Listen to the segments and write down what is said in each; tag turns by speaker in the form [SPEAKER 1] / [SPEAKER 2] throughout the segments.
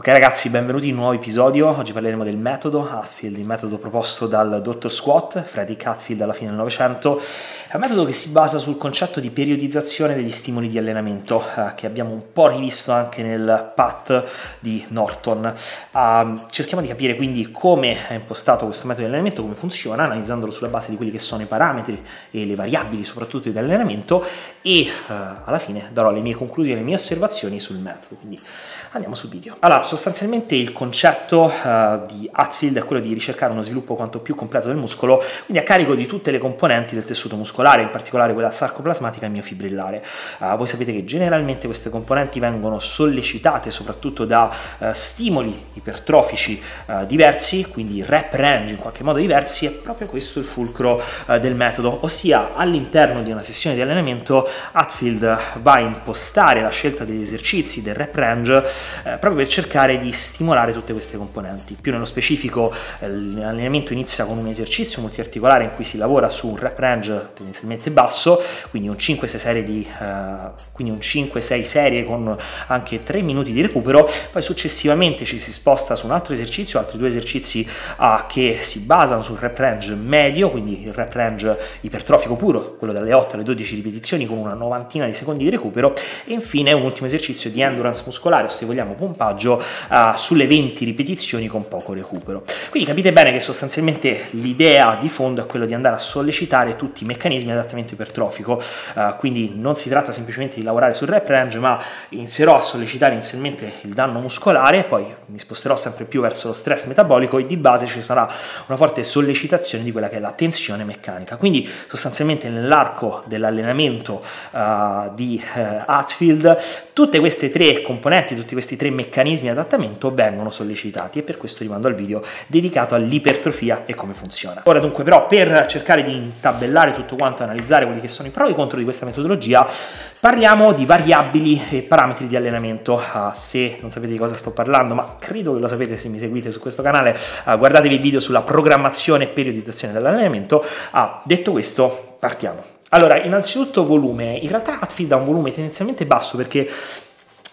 [SPEAKER 1] Ok ragazzi, benvenuti in un nuovo episodio. Oggi parleremo del metodo Hatfield, il metodo proposto dal Dr. Squat, Frederick Hatfield alla fine del Novecento. È un metodo che si basa sul concetto di periodizzazione degli stimoli di allenamento, eh, che abbiamo un po' rivisto anche nel PAT di Norton. Uh, cerchiamo di capire quindi come è impostato questo metodo di allenamento, come funziona, analizzandolo sulla base di quelli che sono i parametri e le variabili soprattutto di allenamento e uh, alla fine darò le mie conclusioni, le mie osservazioni sul metodo. Quindi andiamo sul video. Allora, sostanzialmente il concetto uh, di Hatfield è quello di ricercare uno sviluppo quanto più completo del muscolo, quindi a carico di tutte le componenti del tessuto muscolare, in particolare quella sarcoplasmatica e miofibrillare. Uh, voi sapete che generalmente queste componenti vengono sollecitate soprattutto da uh, stimoli ipertrofici diversi, quindi rep range in qualche modo diversi, e proprio questo è il fulcro del metodo, ossia all'interno di una sessione di allenamento Hatfield va a impostare la scelta degli esercizi del rep range proprio per cercare cercare di stimolare tutte queste componenti. Più nello specifico eh, l'allenamento inizia con un esercizio multiarticolare in cui si lavora su un rep range tendenzialmente basso, quindi un 5-6 serie, di, uh, un 5-6 serie con anche 3 minuti di recupero, poi successivamente ci si sposta su un altro esercizio, altri due esercizi uh, che si basano sul rep range medio, quindi il rep range ipertrofico puro, quello dalle 8 alle 12 ripetizioni con una novantina di secondi di recupero e infine un ultimo esercizio di endurance muscolare o se vogliamo pompaggio uh, sulle 20 ripetizioni con poco recupero. Quindi capite bene che sostanzialmente l'idea di fondo è quello di andare a sollecitare tutti i meccanismi di adattamento ipertrofico, uh, quindi non si tratta semplicemente di lavorare sul rep range, ma inizierò a sollecitare inizialmente il danno muscolare, poi mi sposterò sempre più verso lo stress metabolico e di base ci sarà una forte sollecitazione di quella che è la tensione meccanica. Quindi sostanzialmente nell'arco dell'allenamento uh, di Hatfield tutte queste tre componenti, tutti questi tre meccanismi di adattamento vengono sollecitati e per questo rimando al video dedicato all'ipertrofia e come funziona. Ora dunque però per cercare di intabellare tutto quanto, analizzare quelli che sono i pro e i contro di questa metodologia, parliamo di variabili e parametri di allenamento. Uh, se non sapete di cosa sto parlando, ma credo che lo sapete se mi seguite su questo canale, uh, guardatevi il video sulla programmazione e periodizzazione dell'allenamento. Uh, detto questo, partiamo. Allora, innanzitutto volume. In realtà Hatfield ha un volume tendenzialmente basso perché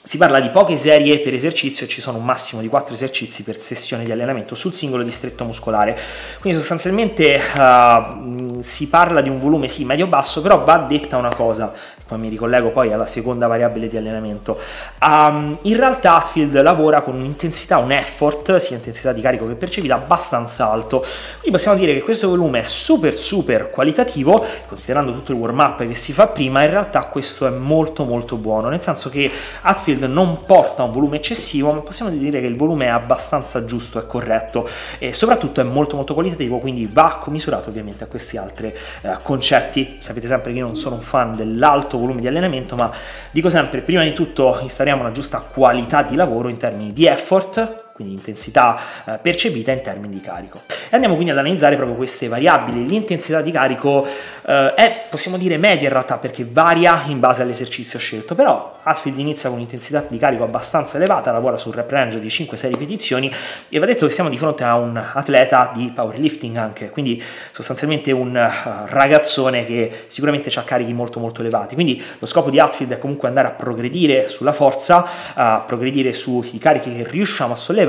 [SPEAKER 1] si parla di poche serie per esercizio ci sono un massimo di 4 esercizi per sessione di allenamento sul singolo distretto muscolare. Quindi sostanzialmente uh, si parla di un volume sì medio-basso, però va detta una cosa, poi mi ricollego poi alla seconda variabile di allenamento. Um, in realtà Hatfield lavora con un'intensità, un effort, sia intensità di carico che percepita, abbastanza alto. Quindi possiamo dire che questo volume è super super qualitativo, considerando tutto il warm up che si fa prima, in realtà questo è molto molto buono, nel senso che Hatfield non porta un volume eccessivo, ma possiamo dire che il volume è abbastanza giusto e corretto e soprattutto è molto molto qualitativo, quindi va commisurato ovviamente a questi altri eh, concetti. Sapete sempre che io non sono un fan dell'alto alto volume di allenamento, ma dico sempre, prima di tutto installiamo una giusta qualità di lavoro in termini di effort, quindi intensità eh, percepita in termini di carico. E andiamo quindi ad analizzare proprio queste variabili. L'intensità di carico eh, è, possiamo dire, media in realtà perché varia in base all'esercizio scelto, però Hatfield inizia con un'intensità di carico abbastanza elevata, lavora sul rep range di 5-6 ripetizioni e va detto che siamo di fronte a un atleta di powerlifting anche, quindi sostanzialmente un uh, ragazzone che sicuramente ha carichi molto molto elevati. Quindi lo scopo di Hatfield è comunque andare a progredire sulla forza, a progredire sui carichi che riusciamo a sollevare,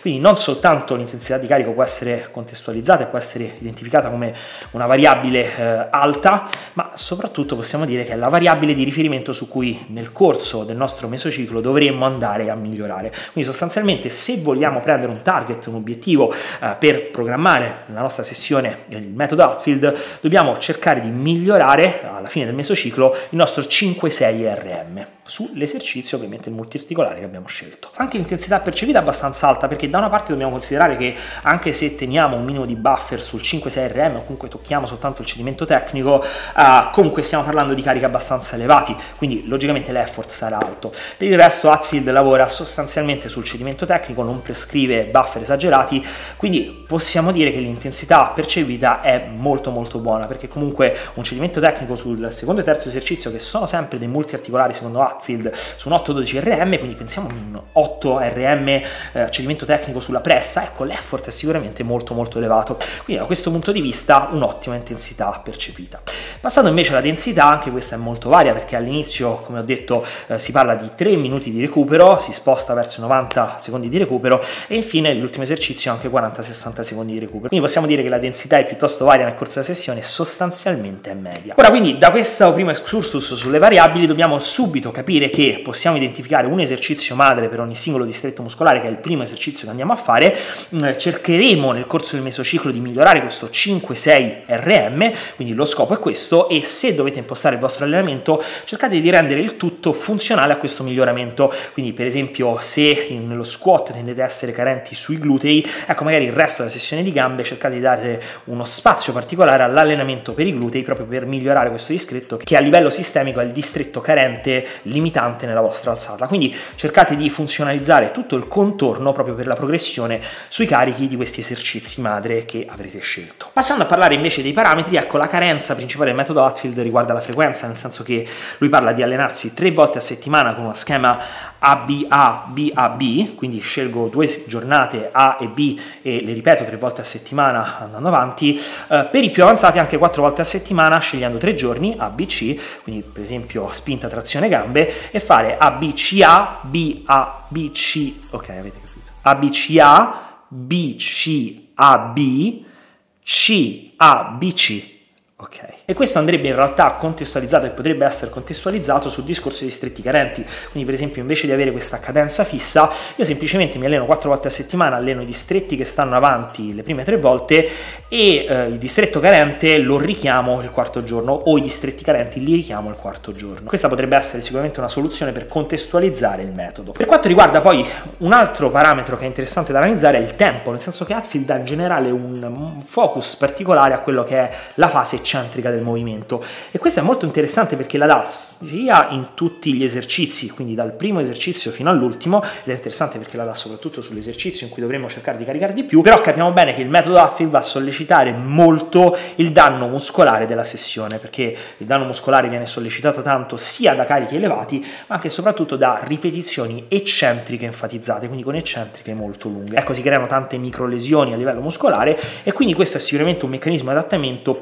[SPEAKER 1] quindi non soltanto l'intensità di carico può essere contestualizzata e può essere identificata come una variabile uh, alta, ma soprattutto possiamo dire che è la variabile di riferimento su cui nel corso del nostro mesociclo dovremmo andare a migliorare. Quindi sostanzialmente se vogliamo prendere un target, un obiettivo eh, per programmare la nostra sessione, il metodo Hatfield, dobbiamo cercare di migliorare alla fine del mesociclo il nostro 5-6 RM sull'esercizio ovviamente multiarticolare che abbiamo scelto. Anche l'intensità percepita è abbastanza alta perché da una parte dobbiamo considerare che anche se teniamo un minimo di buffer sul 5-6 RM o comunque tocchiamo soltanto il cedimento tecnico, uh, comunque stiamo parlando di cariche abbastanza elevati, quindi logicamente l'effort sarà alto. Per il resto Hatfield lavora sostanzialmente sul cedimento tecnico, non prescrive buffer esagerati, quindi possiamo dire che l'intensità percepita è molto molto buona perché comunque un cedimento tecnico sul secondo e terzo esercizio che sono sempre dei multiarticolari secondo Hatfield su un 8-12 RM, quindi pensiamo a un 8 RM eh, eh, cedimento tecnico sulla pressa, ecco l'effort è sicuramente molto molto elevato. Quindi da questo punto di vista un'ottima intensità percepita. Passando invece alla densità, anche questa è molto varia perché all'inizio, come ho detto, eh, si parla di 3 minuti di recupero, si sposta verso 90 secondi di recupero e infine l'ultimo esercizio anche 40-60 secondi di recupero. Quindi possiamo dire che la densità è piuttosto varia nel corso della sessione, sostanzialmente è media. Ora quindi da questo primo excursus sulle variabili dobbiamo subito capire che possiamo identificare un esercizio madre per ogni singolo distretto muscolare che è il primo esercizio che andiamo a fare, mm, cercheremo nel corso del mesociclo di migliorare questo 5-6 RM, quindi lo scopo è questo e se dovete impostare il vostro allenamento cercate di rendere il tutto funzionale a questo miglioramento, quindi per esempio se nello squat tendete a essere carenti sui glutei, ecco magari il resto della sessione di gambe cercate di dare uno spazio particolare all'allenamento per i glutei proprio per migliorare questo distretto che a livello sistemico è il distretto carente limitante nella vostra alzata, quindi cercate di funzionalizzare tutto il contorno proprio per la progressione sui carichi di questi esercizi madre che avrete scelto. Passando a parlare invece dei parametri, ecco la carenza principale del metodo Hatfield riguarda la frequenza, nel senso che lui parla di allenarsi tre volte a settimana con uno schema ABA, BAB, quindi scelgo due giornate A e B e le ripeto tre volte a settimana andando avanti, eh, per i più avanzati anche quattro volte a settimana scegliendo tre giorni ABC, quindi per esempio spinta, trazione, gambe e fare ABCA, BABC, ok avete capito, ABCA, BCAB, CABC, ok. E questo andrebbe in realtà contestualizzato e potrebbe essere contestualizzato sul discorso dei distretti carenti. Quindi, per esempio, invece di avere questa cadenza fissa, io semplicemente mi alleno quattro volte a settimana, alleno i distretti che stanno avanti le prime tre volte e eh, il distretto carente lo richiamo il quarto giorno o i distretti carenti li richiamo il quarto giorno. Questa potrebbe essere sicuramente una soluzione per contestualizzare il metodo. Per quanto riguarda poi un altro parametro che è interessante da analizzare è il tempo, nel senso che Hatfield dà in generale un focus particolare a quello che è la fase eccentrica del movimento e questo è molto interessante perché la dà sia in tutti gli esercizi, quindi dal primo esercizio fino all'ultimo, ed è interessante perché la dà soprattutto sull'esercizio in cui dovremmo cercare di caricare di più, però capiamo bene che il metodo Hatfield va a sollecitare molto il danno muscolare della sessione, perché il danno muscolare viene sollecitato tanto sia da carichi elevati, ma anche e soprattutto da ripetizioni eccentriche enfatizzate, quindi con eccentriche molto lunghe. Ecco, si creano tante micro lesioni a livello muscolare e quindi questo è sicuramente un meccanismo di adattamento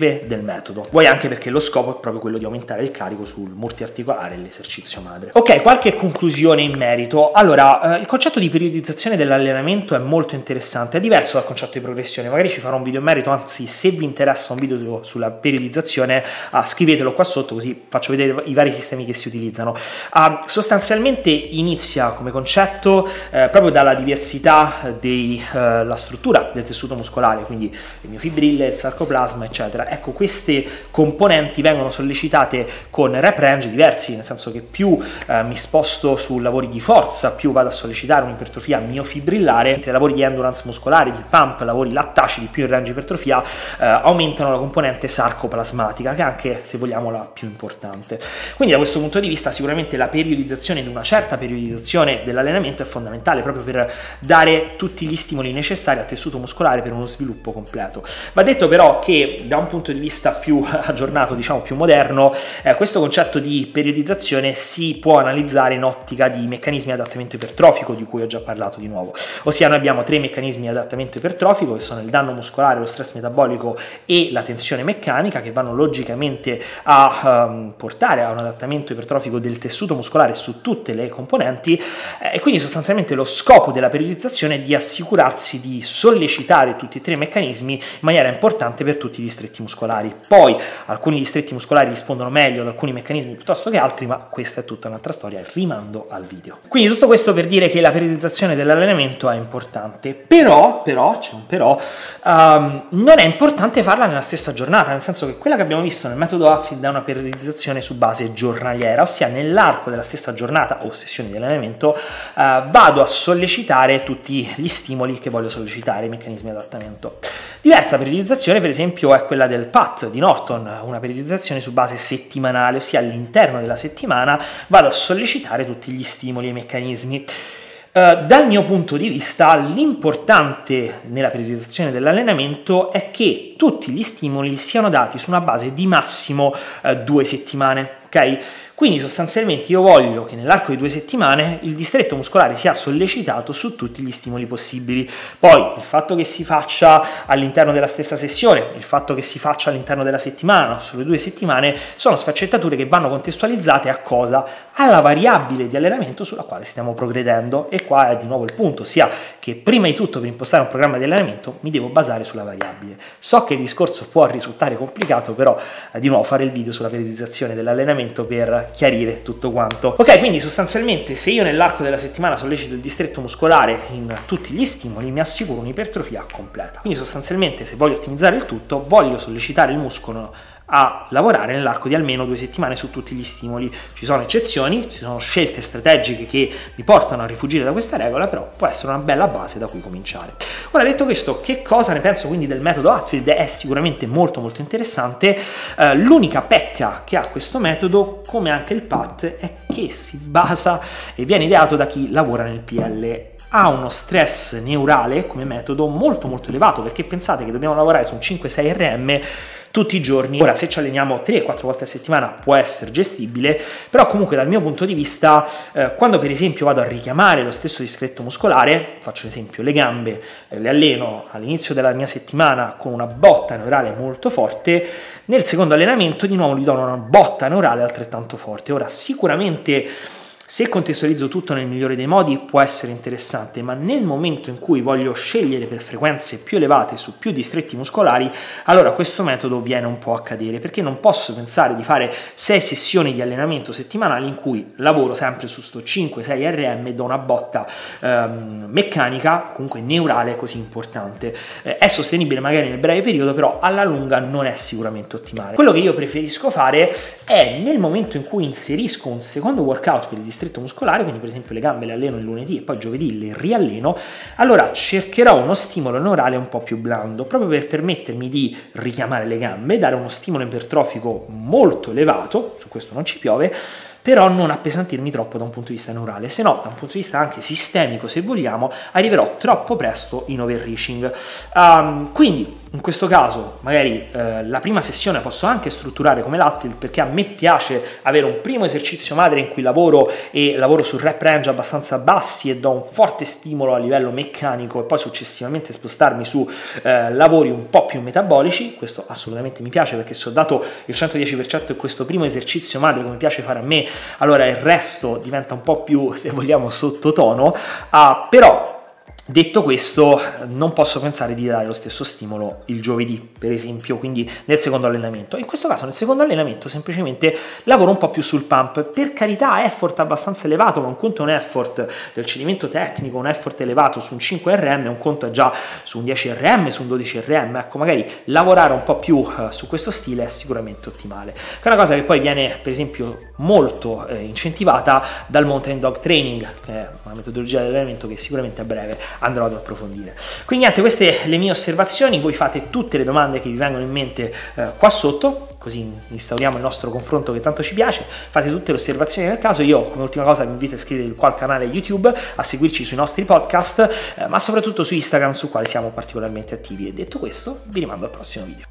[SPEAKER 1] principe del metodo. Vuoi anche perché lo scopo è proprio quello di aumentare il carico sul multiarticolare e l'esercizio madre. Ok, qualche conclusione in merito. Allora, eh, il concetto di periodizzazione dell'allenamento è molto interessante, è diverso dal concetto di progressione, magari ci farò un video in merito, anzi se vi interessa un video sulla periodizzazione ah, scrivetelo qua sotto così faccio vedere i vari sistemi che si utilizzano. Ah, sostanzialmente inizia come concetto eh, proprio dalla diversità della eh, struttura del tessuto muscolare, quindi le miofibrille, il sarcoplasma, eccetera. Ecco, queste componenti vengono sollecitate con rep range diversi, nel senso che più eh, mi sposto su lavori di forza, più vado a sollecitare un'ipertrofia miofibrillare, mentre lavori di endurance muscolare, di pump, lavori lattacidi, più in range ipertrofia, eh, aumentano la componente sarcoplasmatica, che è anche, se vogliamo, la più importante. Quindi da questo punto di vista sicuramente la periodizzazione di una certa periodizzazione dell'allenamento è fondamentale proprio per dare tutti gli stimoli necessari al tessuto muscolare per uno sviluppo completo. Va detto però che da un punto di vista più aggiornato, diciamo più moderno, eh, questo concetto di periodizzazione si può analizzare in ottica di meccanismi di adattamento ipertrofico di cui ho già parlato di nuovo. Ossia noi abbiamo tre meccanismi di adattamento ipertrofico che sono il danno muscolare, lo stress metabolico e la tensione meccanica che vanno logicamente a um, portare a un adattamento ipertrofico del tessuto muscolare su tutte le componenti eh, e quindi sostanzialmente lo scopo della periodizzazione è di assicurarsi di sollecitare tutti e tre i meccanismi in maniera importante per tutti i distretti muscolari. Poi alcuni distretti muscolari rispondono meglio ad alcuni meccanismi piuttosto che altri, ma questa è tutta un'altra storia, rimando al video. Quindi tutto questo per dire che la periodizzazione dell'allenamento è importante, però, però, c'è un però, um, non è importante farla nella stessa giornata, nel senso che quella che abbiamo visto nel metodo Affid è una periodizzazione su base giornaliera, ossia nell'arco della stessa giornata o sessione di allenamento uh, vado a sollecitare tutti gli stimoli che voglio sollecitare, i meccanismi di adattamento. Diversa periodizzazione per esempio è quella del PAT di Norton, una periodizzazione su base settimanale, ossia all'interno della settimana vado a sollecitare tutti gli stimoli e i meccanismi. Uh, dal mio punto di vista, l'importante nella periodizzazione dell'allenamento è che tutti gli stimoli siano dati su una base di massimo eh, due settimane. Ok? Quindi sostanzialmente io voglio che nell'arco di due settimane il distretto muscolare sia sollecitato su tutti gli stimoli possibili. Poi il fatto che si faccia all'interno della stessa sessione, il fatto che si faccia all'interno della settimana, sulle due settimane, sono sfaccettature che vanno contestualizzate a cosa? Alla variabile di allenamento sulla quale stiamo progredendo. E qua è di nuovo il punto, sia che prima di tutto per impostare un programma di allenamento mi devo basare sulla variabile. So che il discorso può risultare complicato, però eh, di nuovo fare il video sulla periodizzazione dell'allenamento per chiarire tutto quanto. Ok, quindi sostanzialmente se io nell'arco della settimana sollecito il distretto muscolare in tutti gli stimoli, mi assicuro un'ipertrofia completa. Quindi sostanzialmente se voglio ottimizzare il tutto, voglio sollecitare il muscolo a lavorare nell'arco di almeno due settimane su tutti gli stimoli. Ci sono eccezioni, ci sono scelte strategiche che mi portano a rifugire da questa regola, però può essere una bella base da cui cominciare. Ora detto questo, che cosa ne penso quindi del metodo Hatfield? È sicuramente molto molto interessante. Uh, l'unica pecca che ha questo metodo, come anche il PAT, è che si basa e viene ideato da chi lavora nel PL ha uno stress neurale come metodo molto molto elevato perché pensate che dobbiamo lavorare su un 5-6 RM tutti i giorni. Ora, se ci alleniamo 3-4 volte a settimana può essere gestibile, però comunque dal mio punto di vista, eh, quando per esempio vado a richiamare lo stesso distretto muscolare, faccio esempio le gambe, eh, le alleno all'inizio della mia settimana con una botta neurale molto forte, nel secondo allenamento di nuovo gli do una botta neurale altrettanto forte. Ora, sicuramente se contestualizzo tutto nel migliore dei modi può essere interessante, ma nel momento in cui voglio scegliere per frequenze più elevate su più distretti muscolari, allora questo metodo viene un po' a cadere, perché non posso pensare di fare 6 sessioni di allenamento settimanali in cui lavoro sempre su sto 5-6 RM e do una botta ehm, meccanica, comunque neurale così importante. Eh, è sostenibile magari nel breve periodo, però alla lunga non è sicuramente ottimale. Quello che io preferisco fare è nel momento in cui inserisco un secondo workout per il distretto muscolare, quindi per esempio le gambe le alleno il lunedì e poi giovedì le rialleno, allora cercherò uno stimolo neurale un po' più blando, proprio per permettermi di richiamare le gambe, dare uno stimolo ipertrofico molto elevato, su questo non ci piove, però non appesantirmi troppo da un punto di vista neurale, se no da un punto di vista anche sistemico, se vogliamo, arriverò troppo presto in overreaching. Um, quindi in questo caso magari eh, la prima sessione posso anche strutturare come l'outfield perché a me piace avere un primo esercizio madre in cui lavoro e lavoro su rep range abbastanza bassi e do un forte stimolo a livello meccanico e poi successivamente spostarmi su eh, lavori un po' più metabolici, questo assolutamente mi piace perché se ho dato il 110% in questo primo esercizio madre come piace fare a me, allora il resto diventa un po' più se vogliamo sottotono, uh, però Detto questo, non posso pensare di dare lo stesso stimolo il giovedì, per esempio, quindi nel secondo allenamento. In questo caso, nel secondo allenamento, semplicemente lavoro un po' più sul pump. Per carità, effort abbastanza elevato, ma un conto è un effort del cedimento tecnico, un effort elevato su un 5 RM, un conto è già su un 10 RM, su un 12 RM. Ecco, magari lavorare un po' più uh, su questo stile è sicuramente ottimale. Che è una cosa che poi viene, per esempio, molto eh, incentivata dal mountain dog training, che è una metodologia di allenamento che sicuramente a breve andrò ad approfondire. Quindi niente, queste le mie osservazioni, voi fate tutte le domande che vi vengono in mente eh, qua sotto, così instauriamo il nostro confronto che tanto ci piace, fate tutte le osservazioni del caso, io come ultima cosa vi invito a iscrivervi qua al canale YouTube, a seguirci sui nostri podcast, eh, ma soprattutto su Instagram sul quale siamo particolarmente attivi e detto questo vi rimando al prossimo video.